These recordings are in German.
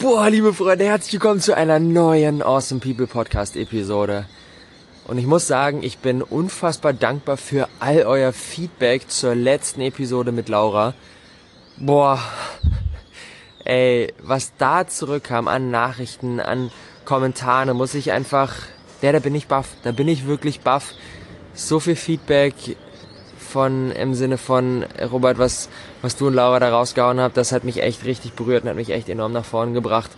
Boah, liebe Freunde, herzlich willkommen zu einer neuen Awesome People Podcast Episode. Und ich muss sagen, ich bin unfassbar dankbar für all euer Feedback zur letzten Episode mit Laura. Boah, ey, was da zurückkam an Nachrichten, an Kommentare, muss ich einfach, ja, da bin ich baff, da bin ich wirklich baff. So viel Feedback, von im Sinne von Robert, was was du und Laura da rausgehauen habt, das hat mich echt richtig berührt und hat mich echt enorm nach vorne gebracht.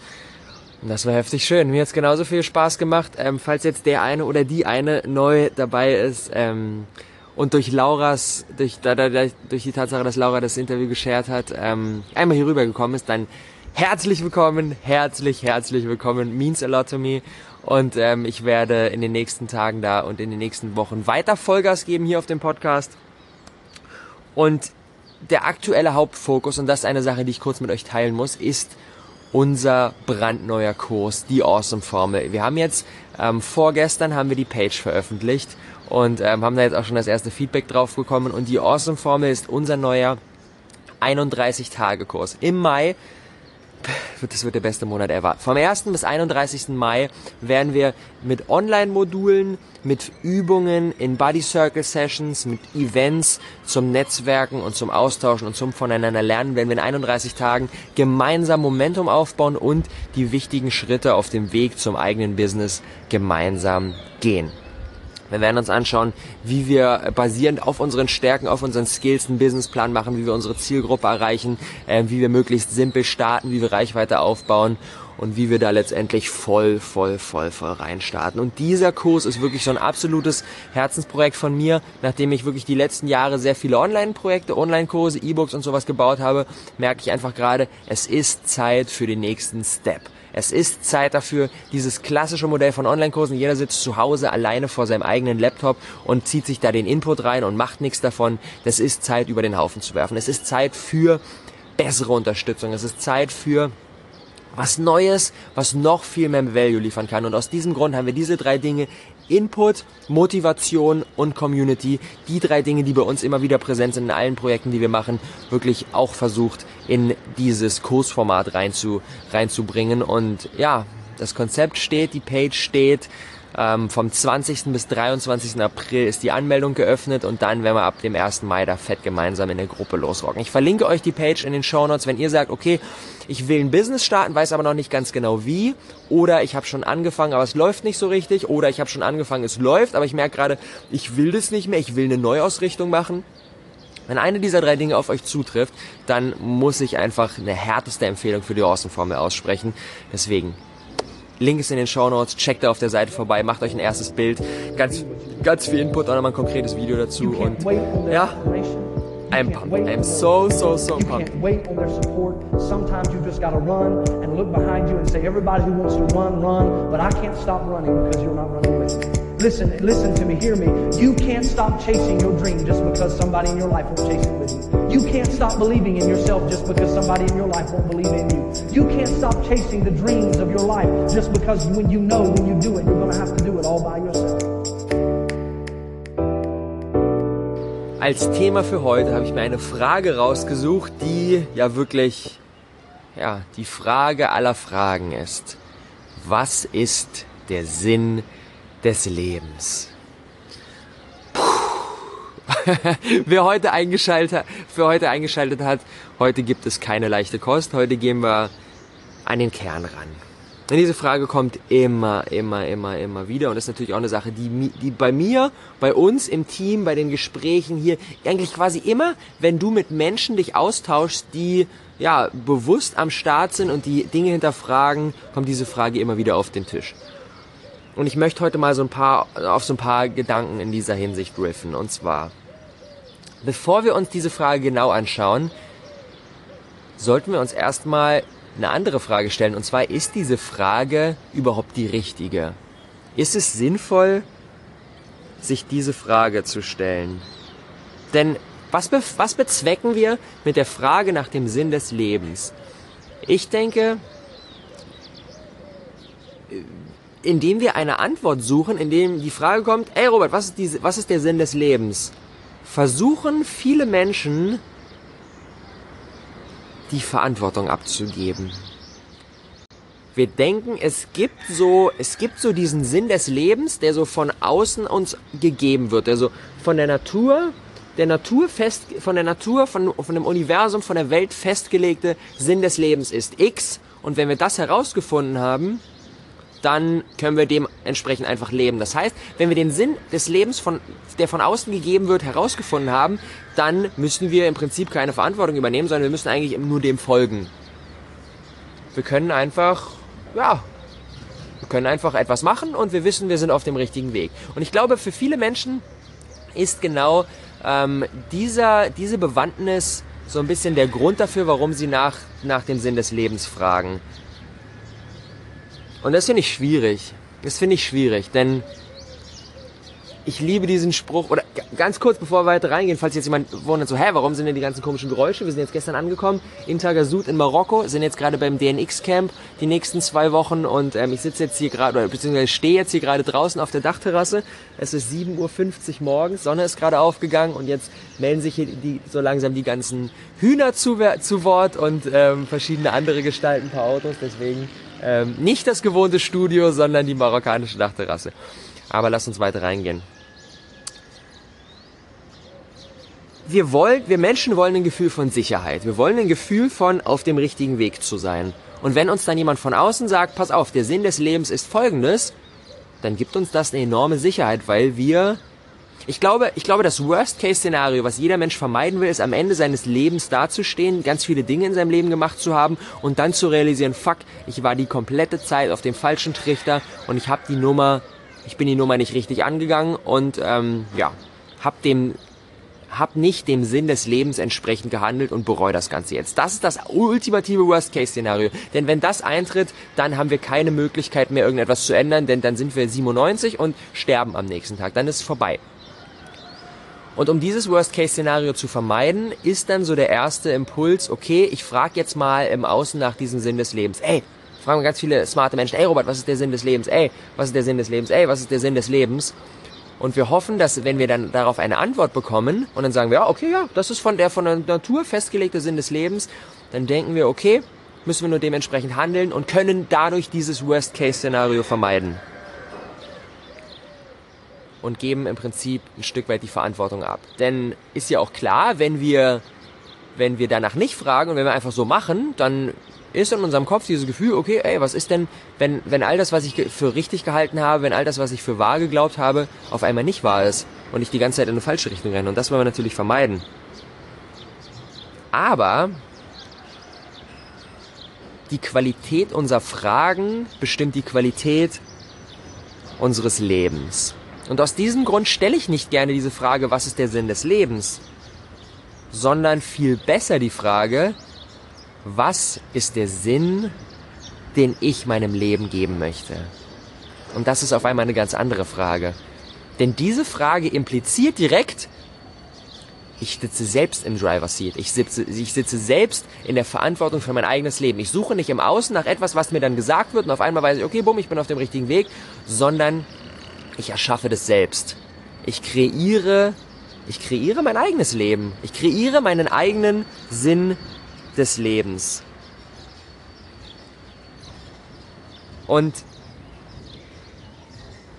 Und das war heftig schön. Mir hat's genauso viel Spaß gemacht. Ähm, falls jetzt der eine oder die eine neu dabei ist ähm, und durch Lauras, durch, da, da, durch die Tatsache, dass Laura das Interview geshared hat, ähm, einmal hier rübergekommen ist, dann herzlich willkommen, herzlich, herzlich willkommen. Means a lot to me. Und ähm, ich werde in den nächsten Tagen da und in den nächsten Wochen weiter Vollgas geben hier auf dem Podcast. Und der aktuelle Hauptfokus, und das ist eine Sache, die ich kurz mit euch teilen muss, ist unser brandneuer Kurs, die Awesome Formel. Wir haben jetzt, ähm, vorgestern haben wir die Page veröffentlicht und ähm, haben da jetzt auch schon das erste Feedback drauf bekommen. Und die Awesome Formel ist unser neuer 31-Tage-Kurs. Im Mai das wird der beste Monat ever. Vom 1. bis 31. Mai werden wir mit Online-Modulen, mit Übungen in Body Circle Sessions, mit Events zum Netzwerken und zum Austauschen und zum Voneinander lernen, werden wir in 31 Tagen gemeinsam Momentum aufbauen und die wichtigen Schritte auf dem Weg zum eigenen Business gemeinsam gehen. Wir werden uns anschauen, wie wir basierend auf unseren Stärken, auf unseren Skills einen Businessplan machen, wie wir unsere Zielgruppe erreichen, äh, wie wir möglichst simpel starten, wie wir Reichweite aufbauen und wie wir da letztendlich voll, voll, voll, voll reinstarten. Und dieser Kurs ist wirklich so ein absolutes Herzensprojekt von mir, nachdem ich wirklich die letzten Jahre sehr viele Online-Projekte, Online-Kurse, E-Books und sowas gebaut habe, merke ich einfach gerade, es ist Zeit für den nächsten Step. Es ist Zeit dafür, dieses klassische Modell von Online-Kursen. Jeder sitzt zu Hause alleine vor seinem eigenen Laptop und zieht sich da den Input rein und macht nichts davon. Das ist Zeit, über den Haufen zu werfen. Es ist Zeit für bessere Unterstützung. Es ist Zeit für was Neues, was noch viel mehr Value liefern kann. Und aus diesem Grund haben wir diese drei Dinge Input, Motivation und Community, die drei Dinge, die bei uns immer wieder präsent sind in allen Projekten, die wir machen, wirklich auch versucht in dieses Kursformat reinzu, reinzubringen. Und ja, das Konzept steht, die Page steht. Ähm, vom 20. bis 23. April ist die Anmeldung geöffnet und dann werden wir ab dem 1. Mai da fett gemeinsam in der Gruppe losrocken. Ich verlinke euch die Page in den Show Notes, wenn ihr sagt, okay, ich will ein Business starten, weiß aber noch nicht ganz genau wie oder ich habe schon angefangen, aber es läuft nicht so richtig oder ich habe schon angefangen, es läuft, aber ich merke gerade, ich will das nicht mehr, ich will eine Neuausrichtung machen. Wenn eine dieser drei Dinge auf euch zutrifft, dann muss ich einfach eine härteste Empfehlung für die Awesome Formel aussprechen. Deswegen Link ist in den Show Notes. Checkt da auf der Seite vorbei, macht euch ein erstes Bild. Ganz, ganz viel Input, auch nochmal ein konkretes Video dazu. Und ja, I'm pumped. I'm so, so, so pumped. You can't wait on their support. Sometimes you just gotta run and look behind you and say, everybody who wants to run, run. But I can't stop running because you're not running with me. Listen, listen to me, hear me. You can't stop chasing your dream just because somebody in your life won't chase it with you. You can't stop believing in yourself just because somebody in your life won't believe in you. You can't stop chasing the dreams of your life just because when you know when you do it, you're going to have to do it all by yourself. Als Thema für heute habe ich mir eine Frage rausgesucht, die ja wirklich ja, die Frage aller Fragen ist. Was ist der Sinn des Lebens. Wer heute eingeschaltet, für heute eingeschaltet hat, heute gibt es keine leichte Kost. Heute gehen wir an den Kern ran. Und diese Frage kommt immer, immer, immer, immer wieder. Und das ist natürlich auch eine Sache, die, die bei mir, bei uns im Team, bei den Gesprächen hier, eigentlich quasi immer, wenn du mit Menschen dich austauschst, die ja bewusst am Start sind und die Dinge hinterfragen, kommt diese Frage immer wieder auf den Tisch. Und ich möchte heute mal so ein paar, auf so ein paar Gedanken in dieser Hinsicht riffen. Und zwar, bevor wir uns diese Frage genau anschauen, sollten wir uns erstmal eine andere Frage stellen. Und zwar, ist diese Frage überhaupt die richtige? Ist es sinnvoll, sich diese Frage zu stellen? Denn was, be was bezwecken wir mit der Frage nach dem Sinn des Lebens? Ich denke, indem wir eine Antwort suchen, indem die Frage kommt, ey Robert, was ist, die, was ist der Sinn des Lebens? Versuchen viele Menschen die Verantwortung abzugeben. Wir denken, es gibt so, es gibt so diesen Sinn des Lebens, der so von außen uns gegeben wird, der so von der Natur, der Natur fest, von der Natur, von, von dem Universum, von der Welt festgelegte Sinn des Lebens ist X. Und wenn wir das herausgefunden haben, dann können wir dementsprechend einfach leben. Das heißt, wenn wir den Sinn des Lebens, von, der von außen gegeben wird, herausgefunden haben, dann müssen wir im Prinzip keine Verantwortung übernehmen, sondern wir müssen eigentlich nur dem folgen. Wir können einfach, ja, wir können einfach etwas machen und wir wissen, wir sind auf dem richtigen Weg. Und ich glaube, für viele Menschen ist genau ähm, dieser, diese Bewandtnis so ein bisschen der Grund dafür, warum sie nach, nach dem Sinn des Lebens fragen. Und das finde ich schwierig. Das finde ich schwierig, denn ich liebe diesen Spruch, oder ganz kurz bevor wir weiter reingehen, falls jetzt jemand wundert, so, hä, warum sind denn die ganzen komischen Geräusche? Wir sind jetzt gestern angekommen in Tagasud in Marokko, sind jetzt gerade beim DNX-Camp die nächsten zwei Wochen und ähm, ich sitze jetzt hier gerade, oder beziehungsweise stehe jetzt hier gerade draußen auf der Dachterrasse. Es ist 7.50 Uhr morgens, Sonne ist gerade aufgegangen und jetzt melden sich hier die, so langsam die ganzen Hühner zu, zu Wort und ähm, verschiedene andere Gestalten, ein paar Autos, deswegen ähm, nicht das gewohnte Studio, sondern die marokkanische Dachterrasse. Aber lass uns weiter reingehen. Wir wollen, wir Menschen wollen ein Gefühl von Sicherheit. Wir wollen ein Gefühl von auf dem richtigen Weg zu sein. Und wenn uns dann jemand von außen sagt, pass auf, der Sinn des Lebens ist folgendes, dann gibt uns das eine enorme Sicherheit, weil wir ich glaube, ich glaube, das Worst-Case-Szenario, was jeder Mensch vermeiden will, ist am Ende seines Lebens dazustehen, ganz viele Dinge in seinem Leben gemacht zu haben und dann zu realisieren, fuck, ich war die komplette Zeit auf dem falschen Trichter und ich habe die Nummer, ich bin die Nummer nicht richtig angegangen und ähm, ja, hab dem hab nicht dem Sinn des Lebens entsprechend gehandelt und bereue das Ganze jetzt. Das ist das ultimative Worst-Case-Szenario. Denn wenn das eintritt, dann haben wir keine Möglichkeit mehr, irgendetwas zu ändern, denn dann sind wir 97 und sterben am nächsten Tag. Dann ist es vorbei. Und um dieses Worst-Case-Szenario zu vermeiden, ist dann so der erste Impuls, okay, ich frage jetzt mal im Außen nach diesem Sinn des Lebens. Ey, fragen ganz viele smarte Menschen, ey Robert, was ist der Sinn des Lebens? Ey, was ist der Sinn des Lebens? Ey, was ist der Sinn des Lebens? Und wir hoffen, dass wenn wir dann darauf eine Antwort bekommen und dann sagen wir, ja, okay, ja, das ist von der von der Natur festgelegte Sinn des Lebens, dann denken wir, okay, müssen wir nur dementsprechend handeln und können dadurch dieses Worst-Case-Szenario vermeiden und geben im Prinzip ein Stück weit die Verantwortung ab. Denn ist ja auch klar, wenn wir, wenn wir danach nicht fragen und wenn wir einfach so machen, dann ist in unserem Kopf dieses Gefühl, okay, ey, was ist denn, wenn, wenn all das, was ich für richtig gehalten habe, wenn all das, was ich für wahr geglaubt habe, auf einmal nicht wahr ist und ich die ganze Zeit in eine falsche Richtung renne. Und das wollen wir natürlich vermeiden. Aber die Qualität unserer Fragen bestimmt die Qualität unseres Lebens. Und aus diesem Grund stelle ich nicht gerne diese Frage, was ist der Sinn des Lebens, sondern viel besser die Frage, was ist der Sinn, den ich meinem Leben geben möchte? Und das ist auf einmal eine ganz andere Frage. Denn diese Frage impliziert direkt, ich sitze selbst im Driver Seat. Ich sitze, ich sitze selbst in der Verantwortung für mein eigenes Leben. Ich suche nicht im Außen nach etwas, was mir dann gesagt wird und auf einmal weiß ich, okay, bumm, ich bin auf dem richtigen Weg, sondern ich erschaffe das selbst. Ich kreiere, ich kreiere mein eigenes Leben. Ich kreiere meinen eigenen Sinn des Lebens. Und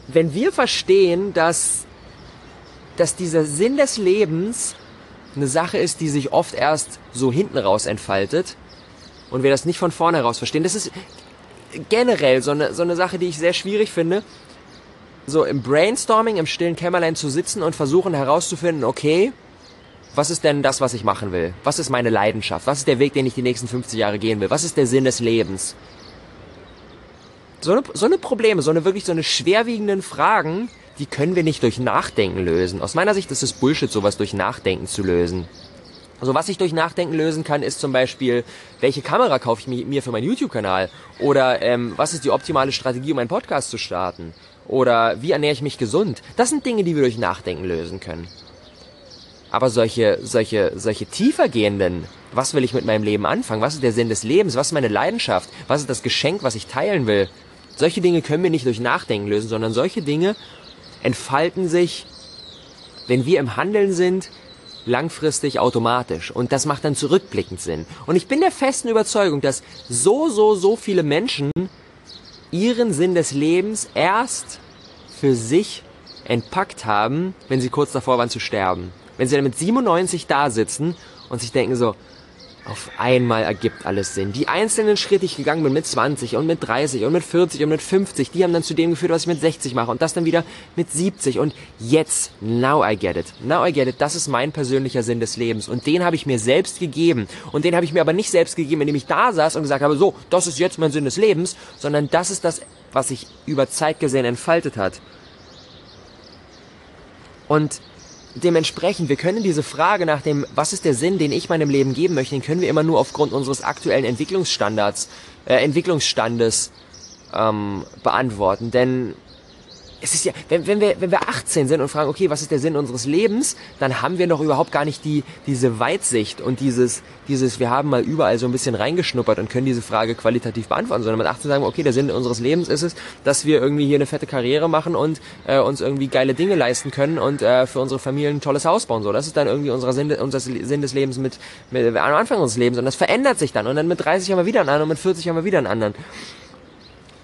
wenn wir verstehen, dass, dass dieser Sinn des Lebens eine Sache ist, die sich oft erst so hinten raus entfaltet und wir das nicht von vorne heraus verstehen, das ist generell so eine, so eine Sache, die ich sehr schwierig finde, so im Brainstorming, im stillen Kämmerlein zu sitzen und versuchen herauszufinden, okay, was ist denn das, was ich machen will? Was ist meine Leidenschaft? Was ist der Weg, den ich die nächsten 50 Jahre gehen will? Was ist der Sinn des Lebens? So eine, so eine Probleme, so eine wirklich so eine schwerwiegenden Fragen, die können wir nicht durch Nachdenken lösen. Aus meiner Sicht ist es Bullshit, sowas durch Nachdenken zu lösen. Also was ich durch Nachdenken lösen kann, ist zum Beispiel, welche Kamera kaufe ich mir für meinen YouTube-Kanal? Oder ähm, was ist die optimale Strategie, um einen Podcast zu starten? Oder wie ernähre ich mich gesund? Das sind Dinge, die wir durch Nachdenken lösen können. Aber solche, solche, solche tiefergehenden, was will ich mit meinem Leben anfangen? Was ist der Sinn des Lebens? Was ist meine Leidenschaft? Was ist das Geschenk, was ich teilen will? Solche Dinge können wir nicht durch Nachdenken lösen, sondern solche Dinge entfalten sich, wenn wir im Handeln sind, langfristig automatisch. Und das macht dann zurückblickend Sinn. Und ich bin der festen Überzeugung, dass so, so, so viele Menschen ihren Sinn des Lebens erst für sich entpackt haben, wenn sie kurz davor waren zu sterben. Wenn sie dann mit 97 da sitzen und sich denken so, auf einmal ergibt alles Sinn. Die einzelnen Schritte, die ich gegangen bin mit 20 und mit 30 und mit 40 und mit 50, die haben dann zu dem geführt, was ich mit 60 mache und das dann wieder mit 70 und jetzt, now I get it. Now I get it, das ist mein persönlicher Sinn des Lebens und den habe ich mir selbst gegeben und den habe ich mir aber nicht selbst gegeben, indem ich da saß und gesagt habe, so, das ist jetzt mein Sinn des Lebens, sondern das ist das, was sich über Zeit gesehen entfaltet hat. Und dementsprechend, wir können diese Frage nach dem, was ist der Sinn, den ich meinem Leben geben möchte, den können wir immer nur aufgrund unseres aktuellen Entwicklungsstandards, äh, Entwicklungsstandes ähm, beantworten. Denn es ist ja, wenn, wenn, wir, wenn wir 18 sind und fragen, okay, was ist der Sinn unseres Lebens, dann haben wir noch überhaupt gar nicht die, diese Weitsicht und dieses, dieses, wir haben mal überall so ein bisschen reingeschnuppert und können diese Frage qualitativ beantworten, sondern mit 18 sagen wir, okay, der Sinn unseres Lebens ist es, dass wir irgendwie hier eine fette Karriere machen und äh, uns irgendwie geile Dinge leisten können und äh, für unsere Familien ein tolles Haus bauen. So, das ist dann irgendwie unser Sinn, unser Sinn des Lebens mit, mit am Anfang unseres Lebens und das verändert sich dann und dann mit 30 haben wir wieder einen anderen und mit 40 haben wir wieder einen anderen.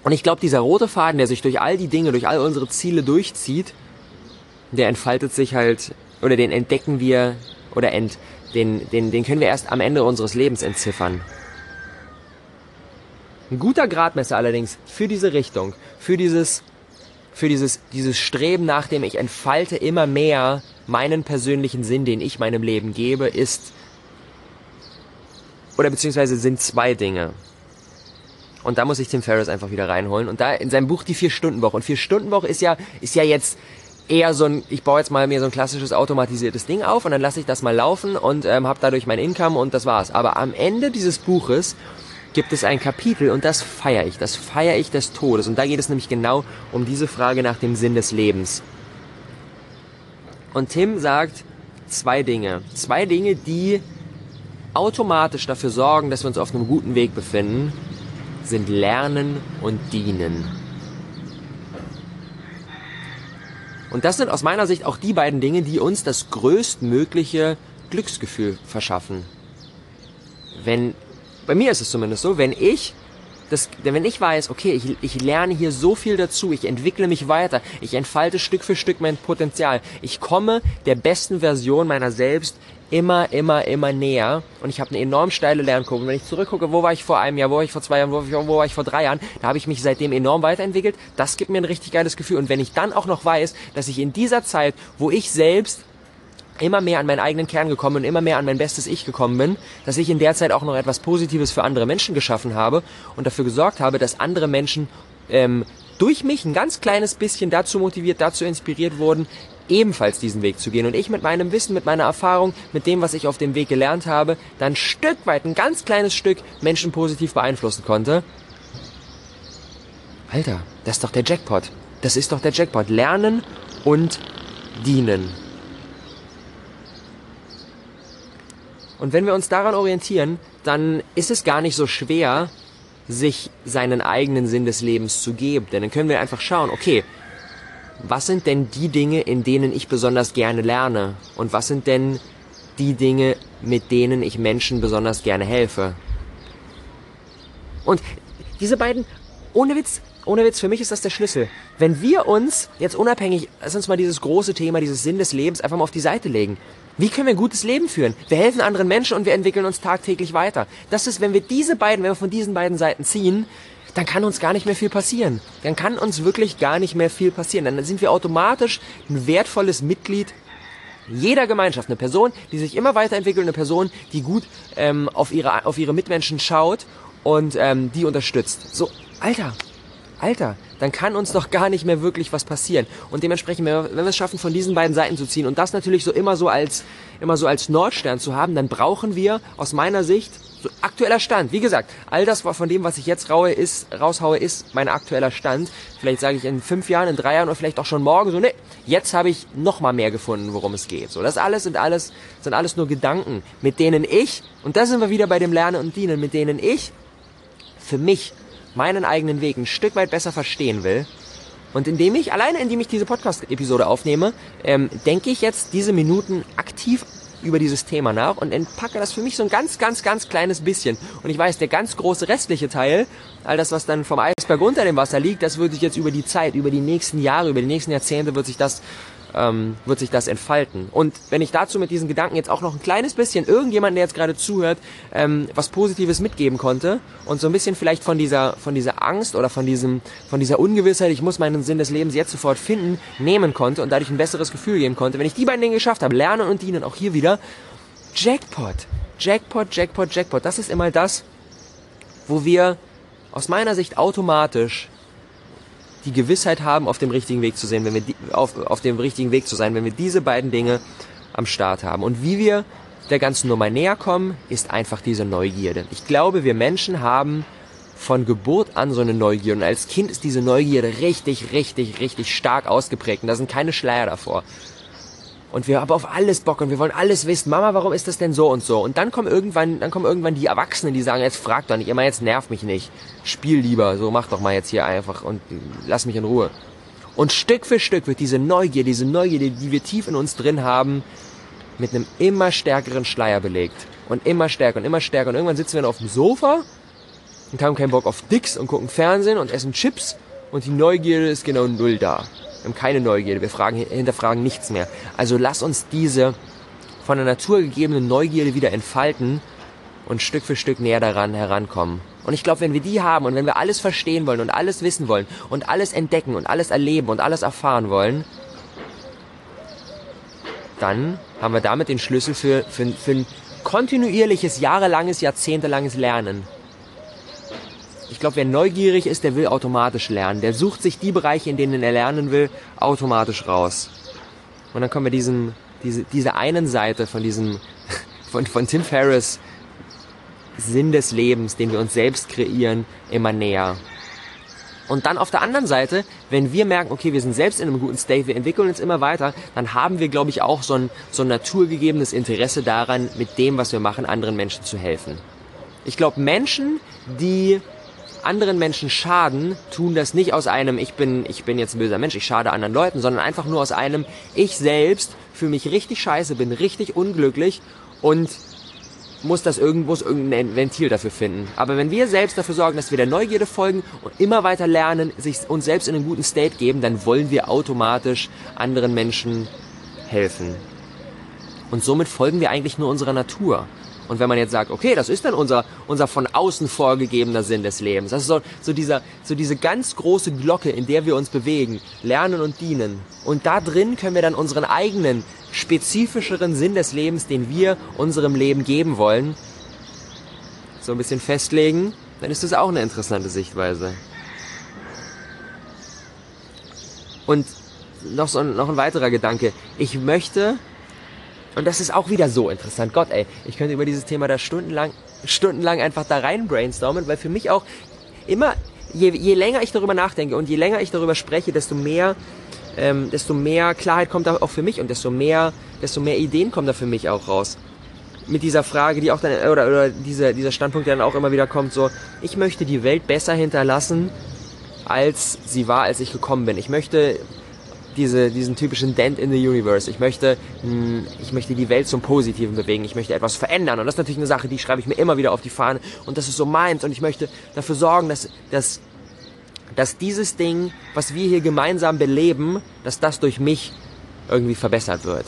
Und ich glaube, dieser rote Faden, der sich durch all die Dinge, durch all unsere Ziele durchzieht, der entfaltet sich halt, oder den entdecken wir, oder ent, den, den, den können wir erst am Ende unseres Lebens entziffern. Ein guter Gradmesser allerdings für diese Richtung, für dieses, für dieses, dieses Streben nach dem ich entfalte immer mehr meinen persönlichen Sinn, den ich meinem Leben gebe, ist, oder beziehungsweise sind zwei Dinge. Und da muss ich Tim Ferriss einfach wieder reinholen. Und da in seinem Buch die Vier-Stunden-Woche. Und Vier-Stunden-Woche ist ja, ist ja jetzt eher so ein, ich baue jetzt mal mir so ein klassisches automatisiertes Ding auf und dann lasse ich das mal laufen und ähm, habe dadurch mein Income und das war's. Aber am Ende dieses Buches gibt es ein Kapitel und das feiere ich. Das feiere ich des Todes. Und da geht es nämlich genau um diese Frage nach dem Sinn des Lebens. Und Tim sagt zwei Dinge. Zwei Dinge, die automatisch dafür sorgen, dass wir uns auf einem guten Weg befinden sind Lernen und Dienen. Und das sind aus meiner Sicht auch die beiden Dinge, die uns das größtmögliche Glücksgefühl verschaffen. Wenn, bei mir ist es zumindest so, wenn ich das, wenn ich weiß, okay, ich, ich lerne hier so viel dazu, ich entwickle mich weiter, ich entfalte Stück für Stück mein Potenzial, ich komme der besten Version meiner selbst immer, immer, immer näher und ich habe eine enorm steile Lernkurve. Und wenn ich zurückgucke, wo war ich vor einem Jahr, wo war ich vor zwei Jahren, wo war ich, wo war ich vor drei Jahren, da habe ich mich seitdem enorm weiterentwickelt. Das gibt mir ein richtig geiles Gefühl. Und wenn ich dann auch noch weiß, dass ich in dieser Zeit, wo ich selbst immer mehr an meinen eigenen Kern gekommen und immer mehr an mein bestes Ich gekommen bin, dass ich in der Zeit auch noch etwas Positives für andere Menschen geschaffen habe und dafür gesorgt habe, dass andere Menschen ähm, durch mich ein ganz kleines bisschen dazu motiviert, dazu inspiriert wurden, ebenfalls diesen Weg zu gehen. Und ich mit meinem Wissen, mit meiner Erfahrung, mit dem, was ich auf dem Weg gelernt habe, dann ein Stück weit, ein ganz kleines Stück Menschen positiv beeinflussen konnte. Alter, das ist doch der Jackpot. Das ist doch der Jackpot. Lernen und dienen. Und wenn wir uns daran orientieren, dann ist es gar nicht so schwer, sich seinen eigenen Sinn des Lebens zu geben. Denn dann können wir einfach schauen, okay, was sind denn die Dinge, in denen ich besonders gerne lerne? Und was sind denn die Dinge, mit denen ich Menschen besonders gerne helfe? Und diese beiden, ohne Witz, ohne Witz, für mich ist das der Schlüssel. Wenn wir uns jetzt unabhängig, lass uns mal dieses große Thema, dieses Sinn des Lebens einfach mal auf die Seite legen. Wie können wir ein gutes Leben führen? Wir helfen anderen Menschen und wir entwickeln uns tagtäglich weiter. Das ist, wenn wir diese beiden, wenn wir von diesen beiden Seiten ziehen, dann kann uns gar nicht mehr viel passieren. Dann kann uns wirklich gar nicht mehr viel passieren. Dann sind wir automatisch ein wertvolles Mitglied jeder Gemeinschaft. Eine Person, die sich immer weiterentwickelt, eine Person, die gut ähm, auf, ihre, auf ihre Mitmenschen schaut und ähm, die unterstützt. So, Alter, Alter, dann kann uns doch gar nicht mehr wirklich was passieren. Und dementsprechend, wenn wir, es schaffen, von diesen beiden Seiten zu ziehen und das natürlich so immer so als, immer so als Nordstern zu haben, dann brauchen wir aus meiner Sicht so aktueller Stand. Wie gesagt, all das von dem, was ich jetzt raue, ist, raushaue, ist mein aktueller Stand. Vielleicht sage ich in fünf Jahren, in drei Jahren oder vielleicht auch schon morgen so, ne, jetzt habe ich noch mal mehr gefunden, worum es geht. So, das alles sind alles, sind alles nur Gedanken, mit denen ich, und da sind wir wieder bei dem Lernen und Dienen, mit denen ich für mich meinen eigenen Weg ein Stück weit besser verstehen will. Und indem ich, alleine indem ich diese Podcast-Episode aufnehme, ähm, denke ich jetzt diese Minuten aktiv über dieses Thema nach und entpacke das für mich so ein ganz, ganz, ganz kleines bisschen. Und ich weiß, der ganz große restliche Teil, all das, was dann vom Eisberg unter dem Wasser liegt, das wird sich jetzt über die Zeit, über die nächsten Jahre, über die nächsten Jahrzehnte wird sich das ähm, wird sich das entfalten. Und wenn ich dazu mit diesen Gedanken jetzt auch noch ein kleines bisschen irgendjemand, der jetzt gerade zuhört, ähm, was Positives mitgeben konnte und so ein bisschen vielleicht von dieser, von dieser Angst oder von diesem, von dieser Ungewissheit, ich muss meinen Sinn des Lebens jetzt sofort finden, nehmen konnte und dadurch ein besseres Gefühl geben konnte, wenn ich die beiden Dinge geschafft habe, lernen und dienen, auch hier wieder, Jackpot, Jackpot, Jackpot, Jackpot, das ist immer das, wo wir aus meiner Sicht automatisch die Gewissheit haben, auf dem richtigen Weg zu sein, wenn wir die, auf, auf dem richtigen Weg zu sein, wenn wir diese beiden Dinge am Start haben. Und wie wir der ganzen Nummer näher kommen, ist einfach diese Neugierde. Ich glaube, wir Menschen haben von Geburt an so eine Neugierde. Und als Kind ist diese Neugierde richtig, richtig, richtig stark ausgeprägt. Und da sind keine Schleier davor und wir haben auf alles Bock und wir wollen alles wissen. Mama, warum ist das denn so und so? Und dann kommen irgendwann, dann kommen irgendwann die Erwachsenen, die sagen, jetzt frag doch nicht immer, jetzt nerv mich nicht. Spiel lieber, so mach doch mal jetzt hier einfach und lass mich in Ruhe. Und Stück für Stück wird diese Neugier, diese Neugierde, die wir tief in uns drin haben, mit einem immer stärkeren Schleier belegt. Und immer stärker und immer stärker. Und irgendwann sitzen wir dann auf dem Sofa und haben keinen Bock auf Dicks und gucken Fernsehen und essen Chips und die Neugierde ist genau null da. Wir haben keine Neugierde, wir fragen, hinterfragen nichts mehr. Also lass uns diese von der Natur gegebene Neugierde wieder entfalten und Stück für Stück näher daran herankommen. Und ich glaube, wenn wir die haben und wenn wir alles verstehen wollen und alles wissen wollen und alles entdecken und alles erleben und alles erfahren wollen, dann haben wir damit den Schlüssel für, für, für ein kontinuierliches, jahrelanges, jahrzehntelanges Lernen. Ich glaube, wer neugierig ist, der will automatisch lernen. Der sucht sich die Bereiche, in denen er lernen will, automatisch raus. Und dann kommen wir diesem, diese, diese einen Seite von diesem, von, von Tim Ferriss Sinn des Lebens, den wir uns selbst kreieren, immer näher. Und dann auf der anderen Seite, wenn wir merken, okay, wir sind selbst in einem guten State, wir entwickeln uns immer weiter, dann haben wir, glaube ich, auch so ein, so ein naturgegebenes Interesse daran, mit dem, was wir machen, anderen Menschen zu helfen. Ich glaube, Menschen, die anderen Menschen schaden, tun das nicht aus einem, ich bin, ich bin jetzt ein böser Mensch, ich schade anderen Leuten, sondern einfach nur aus einem, ich selbst fühle mich richtig scheiße, bin richtig unglücklich und muss das irgendwo irgendein Ventil dafür finden. Aber wenn wir selbst dafür sorgen, dass wir der Neugierde folgen und immer weiter lernen, sich uns selbst in einen guten State geben, dann wollen wir automatisch anderen Menschen helfen. Und somit folgen wir eigentlich nur unserer Natur. Und wenn man jetzt sagt, okay, das ist dann unser, unser von außen vorgegebener Sinn des Lebens. Das ist so, so, dieser, so diese ganz große Glocke, in der wir uns bewegen, lernen und dienen. Und da drin können wir dann unseren eigenen, spezifischeren Sinn des Lebens, den wir unserem Leben geben wollen, so ein bisschen festlegen. Dann ist das auch eine interessante Sichtweise. Und noch so noch ein weiterer Gedanke. Ich möchte und das ist auch wieder so interessant. Gott, ey, ich könnte über dieses Thema da stundenlang, stundenlang einfach da rein brainstormen, weil für mich auch immer, je, je länger ich darüber nachdenke und je länger ich darüber spreche, desto mehr, ähm, desto mehr Klarheit kommt da auch für mich und desto mehr, desto mehr Ideen kommen da für mich auch raus. Mit dieser Frage, die auch dann, oder, oder dieser, dieser Standpunkt, der dann auch immer wieder kommt, so, ich möchte die Welt besser hinterlassen, als sie war, als ich gekommen bin. Ich möchte diese, diesen typischen Dent in the Universe. Ich möchte, hm, ich möchte die Welt zum Positiven bewegen. Ich möchte etwas verändern. Und das ist natürlich eine Sache, die schreibe ich mir immer wieder auf die Fahne. Und das ist so meins. Und ich möchte dafür sorgen, dass, dass, dass dieses Ding, was wir hier gemeinsam beleben, dass das durch mich irgendwie verbessert wird.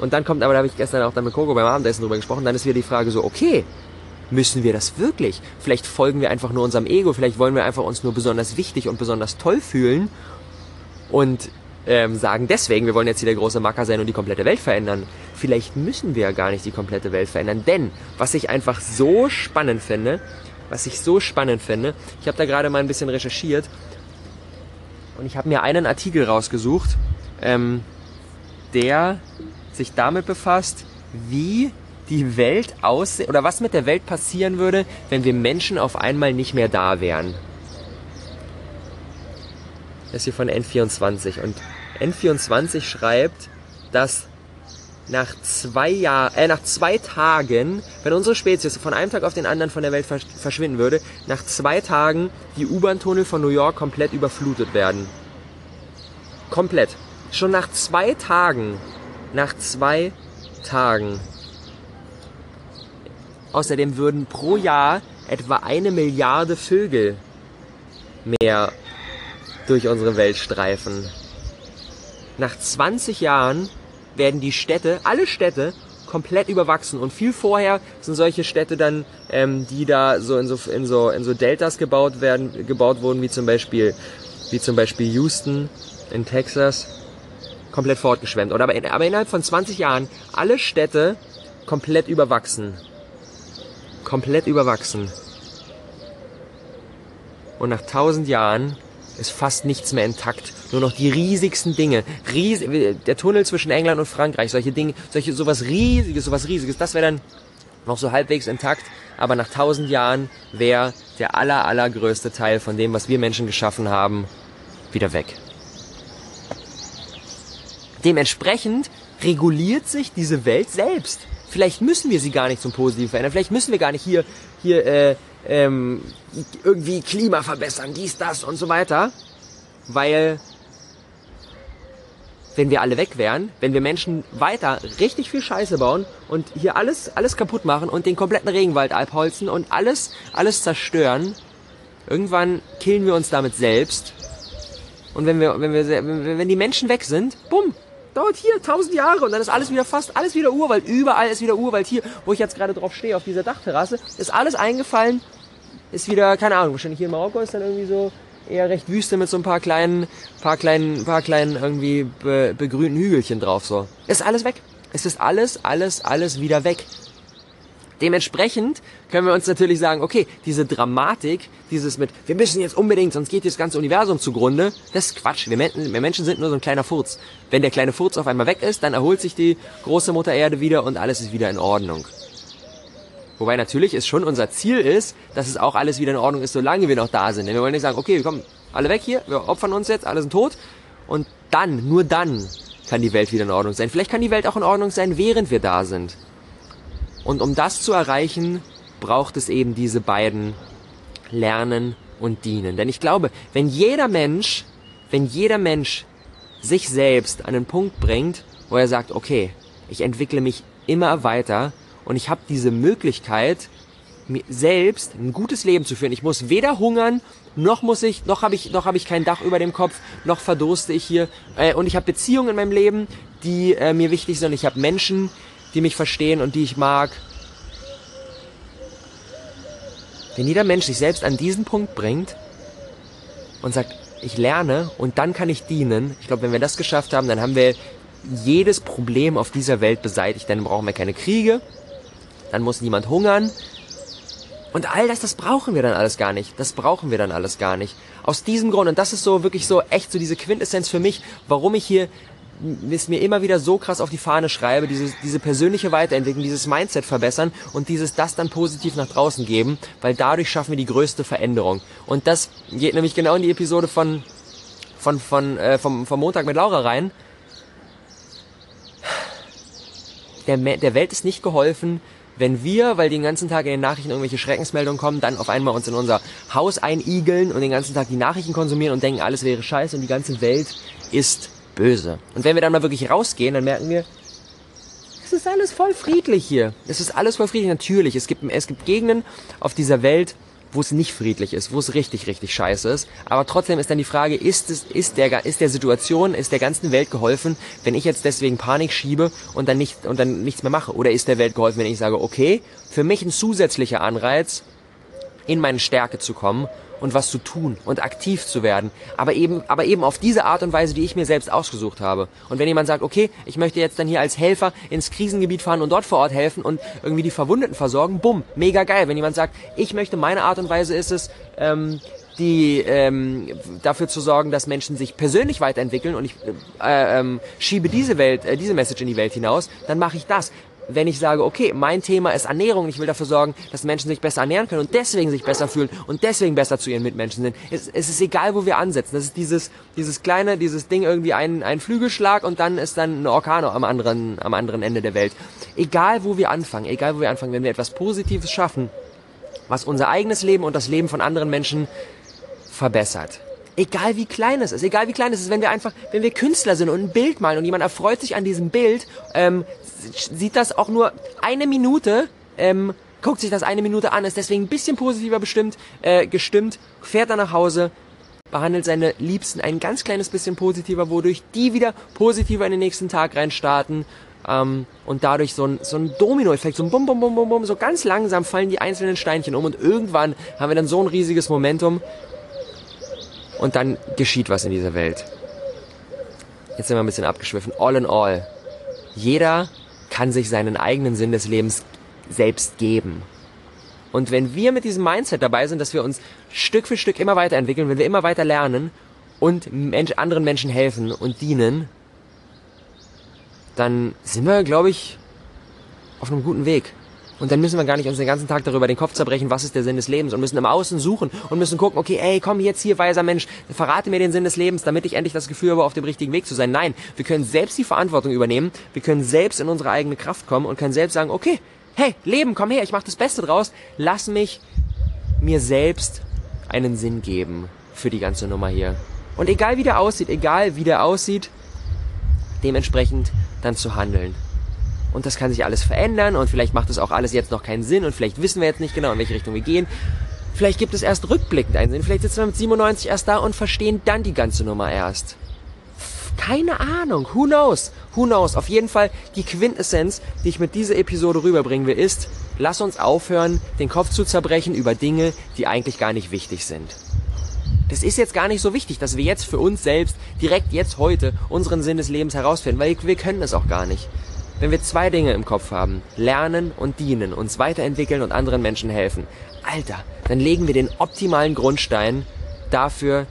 Und dann kommt aber, da habe ich gestern auch dann mit Coco beim Abendessen drüber gesprochen, dann ist wieder die Frage so, okay, müssen wir das wirklich? Vielleicht folgen wir einfach nur unserem Ego, vielleicht wollen wir einfach uns nur besonders wichtig und besonders toll fühlen und ähm, sagen deswegen, wir wollen jetzt hier der große Macker sein und die komplette Welt verändern. Vielleicht müssen wir ja gar nicht die komplette Welt verändern, denn was ich einfach so spannend finde, was ich so spannend finde, ich habe da gerade mal ein bisschen recherchiert und ich habe mir einen Artikel rausgesucht, ähm, der sich damit befasst, wie die Welt aussehen oder was mit der Welt passieren würde, wenn wir Menschen auf einmal nicht mehr da wären. Das ist hier von N24 und N24 schreibt, dass nach zwei Jahr, äh, nach zwei Tagen, wenn unsere Spezies von einem Tag auf den anderen von der Welt verschwinden würde, nach zwei Tagen die U-Bahn-Tunnel von New York komplett überflutet werden. Komplett. Schon nach zwei Tagen, nach zwei Tagen. Außerdem würden pro Jahr etwa eine Milliarde Vögel mehr durch unsere Welt streifen. Nach 20 Jahren werden die Städte, alle Städte, komplett überwachsen und viel vorher sind solche Städte dann, ähm, die da so in so in so in so Deltas gebaut werden, gebaut wurden, wie zum Beispiel wie zum Beispiel Houston in Texas, komplett fortgeschwemmt. Oder aber, in, aber innerhalb von 20 Jahren alle Städte komplett überwachsen, komplett überwachsen. Und nach 1000 Jahren ist fast nichts mehr intakt. Nur noch die riesigsten Dinge. Ries der Tunnel zwischen England und Frankreich, solche Dinge, solche, sowas riesiges, sowas riesiges, das wäre dann noch so halbwegs intakt. Aber nach tausend Jahren wäre der aller, allergrößte Teil von dem, was wir Menschen geschaffen haben, wieder weg. Dementsprechend reguliert sich diese Welt selbst. Vielleicht müssen wir sie gar nicht zum Positiven verändern. Vielleicht müssen wir gar nicht hier, hier äh, ähm, irgendwie Klima verbessern, dies, das und so weiter. Weil wenn wir alle weg wären, wenn wir Menschen weiter richtig viel Scheiße bauen und hier alles, alles kaputt machen und den kompletten Regenwald abholzen und alles, alles zerstören, irgendwann killen wir uns damit selbst. Und wenn wir, wenn wir, wenn die Menschen weg sind, bumm, dauert hier tausend Jahre und dann ist alles wieder fast, alles wieder Urwald. Überall ist wieder Urwald. Hier, wo ich jetzt gerade drauf stehe, auf dieser Dachterrasse, ist alles eingefallen. Ist wieder, keine Ahnung, wahrscheinlich hier in Marokko ist dann irgendwie so eher recht Wüste mit so ein paar kleinen, paar kleinen, paar kleinen irgendwie be, begrünten Hügelchen drauf so. Ist alles weg. Es ist alles, alles, alles wieder weg. Dementsprechend können wir uns natürlich sagen, okay, diese Dramatik, dieses mit, wir müssen jetzt unbedingt, sonst geht das ganze Universum zugrunde, das ist Quatsch. Wir, Menschen, sind nur so ein kleiner Furz. Wenn der kleine Furz auf einmal weg ist, dann erholt sich die große Mutter Erde wieder und alles ist wieder in Ordnung. Wobei natürlich es schon unser Ziel ist, dass es auch alles wieder in Ordnung ist, solange wir noch da sind. Denn wir wollen nicht sagen, okay, wir kommen alle weg hier, wir opfern uns jetzt, alle sind tot und dann, nur dann kann die Welt wieder in Ordnung sein. Vielleicht kann die Welt auch in Ordnung sein, während wir da sind. Und um das zu erreichen, braucht es eben diese beiden Lernen und Dienen. Denn ich glaube, wenn jeder Mensch, wenn jeder Mensch sich selbst an einen Punkt bringt, wo er sagt, okay, ich entwickle mich immer weiter und ich habe diese Möglichkeit, mir selbst ein gutes Leben zu führen. Ich muss weder hungern, noch muss ich, noch habe ich, noch habe ich kein Dach über dem Kopf, noch verdurste ich hier. Äh, und ich habe Beziehungen in meinem Leben, die äh, mir wichtig sind. Ich habe Menschen, die mich verstehen und die ich mag. Wenn jeder Mensch sich selbst an diesen Punkt bringt und sagt, ich lerne und dann kann ich dienen, ich glaube, wenn wir das geschafft haben, dann haben wir jedes Problem auf dieser Welt beseitigt. Dann brauchen wir keine Kriege, dann muss niemand hungern. Und all das, das brauchen wir dann alles gar nicht. Das brauchen wir dann alles gar nicht. Aus diesem Grund, und das ist so wirklich so echt so diese Quintessenz für mich, warum ich hier es mir immer wieder so krass auf die Fahne schreibe, diese, diese persönliche Weiterentwicklung, dieses Mindset verbessern und dieses das dann positiv nach draußen geben, weil dadurch schaffen wir die größte Veränderung. Und das geht nämlich genau in die Episode von, von, von, äh, vom, vom Montag mit Laura rein. Der, der Welt ist nicht geholfen, wenn wir, weil den ganzen Tag in den Nachrichten irgendwelche Schreckensmeldungen kommen, dann auf einmal uns in unser Haus einigeln und den ganzen Tag die Nachrichten konsumieren und denken, alles wäre scheiße und die ganze Welt ist böse. Und wenn wir dann mal wirklich rausgehen, dann merken wir, es ist alles voll friedlich hier. Es ist alles voll friedlich. Natürlich, es gibt, es gibt Gegenden auf dieser Welt, wo es nicht friedlich ist, wo es richtig, richtig scheiße ist. Aber trotzdem ist dann die Frage, ist es, ist der, ist der Situation, ist der ganzen Welt geholfen, wenn ich jetzt deswegen Panik schiebe und dann nicht, und dann nichts mehr mache? Oder ist der Welt geholfen, wenn ich sage, okay, für mich ein zusätzlicher Anreiz, in meine Stärke zu kommen und was zu tun und aktiv zu werden. Aber eben, aber eben auf diese Art und Weise, die ich mir selbst ausgesucht habe. Und wenn jemand sagt, okay, ich möchte jetzt dann hier als Helfer ins Krisengebiet fahren und dort vor Ort helfen und irgendwie die Verwundeten versorgen, bumm, mega geil. Wenn jemand sagt, ich möchte, meine Art und Weise ist es, ähm, die ähm, dafür zu sorgen, dass Menschen sich persönlich weiterentwickeln und ich äh, ähm, schiebe diese Welt, äh, diese Message in die Welt hinaus, dann mache ich das wenn ich sage, okay, mein Thema ist Ernährung, ich will dafür sorgen, dass Menschen sich besser ernähren können und deswegen sich besser fühlen und deswegen besser zu ihren Mitmenschen sind. Es, es ist egal, wo wir ansetzen. Das ist dieses, dieses kleine, dieses Ding irgendwie ein, ein Flügelschlag und dann ist dann ein Orkan am anderen, am anderen Ende der Welt. Egal, wo wir anfangen, egal, wo wir anfangen, wenn wir etwas Positives schaffen, was unser eigenes Leben und das Leben von anderen Menschen verbessert, Egal wie klein es ist, egal wie klein es ist, wenn wir einfach, wenn wir Künstler sind und ein Bild malen und jemand erfreut sich an diesem Bild, ähm, sieht das auch nur eine Minute, ähm, guckt sich das eine Minute an, ist deswegen ein bisschen positiver bestimmt, äh, gestimmt, fährt dann nach Hause, behandelt seine Liebsten ein ganz kleines bisschen positiver, wodurch die wieder positiver in den nächsten Tag reinstarten ähm, und dadurch so ein, so ein Dominoeffekt, so ein Bum, Bum, Bum, Bum, Bum, so ganz langsam fallen die einzelnen Steinchen um und irgendwann haben wir dann so ein riesiges Momentum und dann geschieht was in dieser Welt. Jetzt sind wir ein bisschen abgeschwiffen. All in all, jeder kann sich seinen eigenen Sinn des Lebens selbst geben. Und wenn wir mit diesem Mindset dabei sind, dass wir uns Stück für Stück immer weiterentwickeln, wenn wir immer weiter lernen und Mensch, anderen Menschen helfen und dienen, dann sind wir, glaube ich, auf einem guten Weg. Und dann müssen wir gar nicht uns den ganzen Tag darüber den Kopf zerbrechen, was ist der Sinn des Lebens und müssen im Außen suchen und müssen gucken, okay, ey, komm jetzt hier, weiser Mensch, verrate mir den Sinn des Lebens, damit ich endlich das Gefühl habe, auf dem richtigen Weg zu sein. Nein, wir können selbst die Verantwortung übernehmen, wir können selbst in unsere eigene Kraft kommen und können selbst sagen, okay, hey, Leben, komm her, ich mach das Beste draus, lass mich mir selbst einen Sinn geben für die ganze Nummer hier. Und egal wie der aussieht, egal wie der aussieht, dementsprechend dann zu handeln. Und das kann sich alles verändern und vielleicht macht es auch alles jetzt noch keinen Sinn und vielleicht wissen wir jetzt nicht genau, in welche Richtung wir gehen. Vielleicht gibt es erst rückblickend einen Sinn. Vielleicht sitzen wir mit 97 erst da und verstehen dann die ganze Nummer erst. Keine Ahnung. Who knows? Who knows? Auf jeden Fall die Quintessenz, die ich mit dieser Episode rüberbringen will, ist, lass uns aufhören, den Kopf zu zerbrechen über Dinge, die eigentlich gar nicht wichtig sind. Das ist jetzt gar nicht so wichtig, dass wir jetzt für uns selbst direkt jetzt heute unseren Sinn des Lebens herausfinden, weil wir können es auch gar nicht. Wenn wir zwei Dinge im Kopf haben, lernen und dienen, uns weiterentwickeln und anderen Menschen helfen, Alter, dann legen wir den optimalen Grundstein dafür,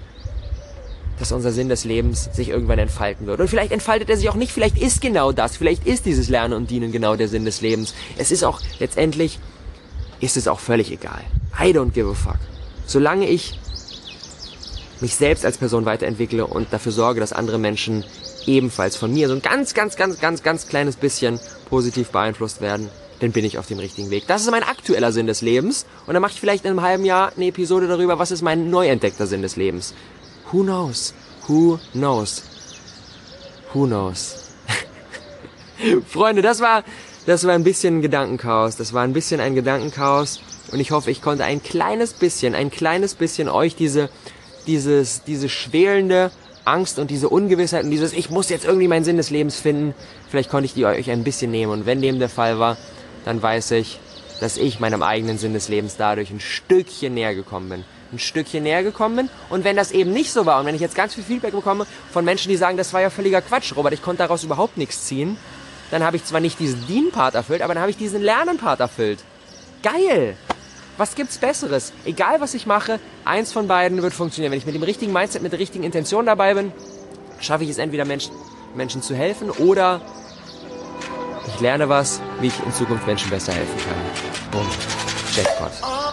dass unser Sinn des Lebens sich irgendwann entfalten wird. Und vielleicht entfaltet er sich auch nicht, vielleicht ist genau das, vielleicht ist dieses Lernen und Dienen genau der Sinn des Lebens. Es ist auch letztendlich, ist es auch völlig egal. I don't give a fuck. Solange ich mich selbst als Person weiterentwickle und dafür sorge, dass andere Menschen ebenfalls von mir so ein ganz, ganz, ganz, ganz, ganz kleines bisschen positiv beeinflusst werden, dann bin ich auf dem richtigen Weg. Das ist mein aktueller Sinn des Lebens. Und dann mache ich vielleicht in einem halben Jahr eine Episode darüber, was ist mein neu entdeckter Sinn des Lebens. Who knows? Who knows? Who knows? Freunde, das war, das war ein bisschen Gedankenchaos. Das war ein bisschen ein Gedankenchaos. Und ich hoffe, ich konnte ein kleines bisschen, ein kleines bisschen euch diese dieses, diese schwelende Angst und diese Ungewissheit und dieses, ich muss jetzt irgendwie meinen Sinn des Lebens finden, vielleicht konnte ich die euch ein bisschen nehmen. Und wenn dem der Fall war, dann weiß ich, dass ich meinem eigenen Sinn des Lebens dadurch ein Stückchen näher gekommen bin. Ein Stückchen näher gekommen bin. Und wenn das eben nicht so war und wenn ich jetzt ganz viel Feedback bekomme von Menschen, die sagen, das war ja völliger Quatsch, Robert, ich konnte daraus überhaupt nichts ziehen, dann habe ich zwar nicht diesen Dien-Part erfüllt, aber dann habe ich diesen Lernen-Part erfüllt. Geil! Was gibt's Besseres? Egal was ich mache, eins von beiden wird funktionieren. Wenn ich mit dem richtigen Mindset, mit der richtigen Intention dabei bin, schaffe ich es entweder Menschen, Menschen zu helfen oder ich lerne was, wie ich in Zukunft Menschen besser helfen kann. Boom. Jackpot.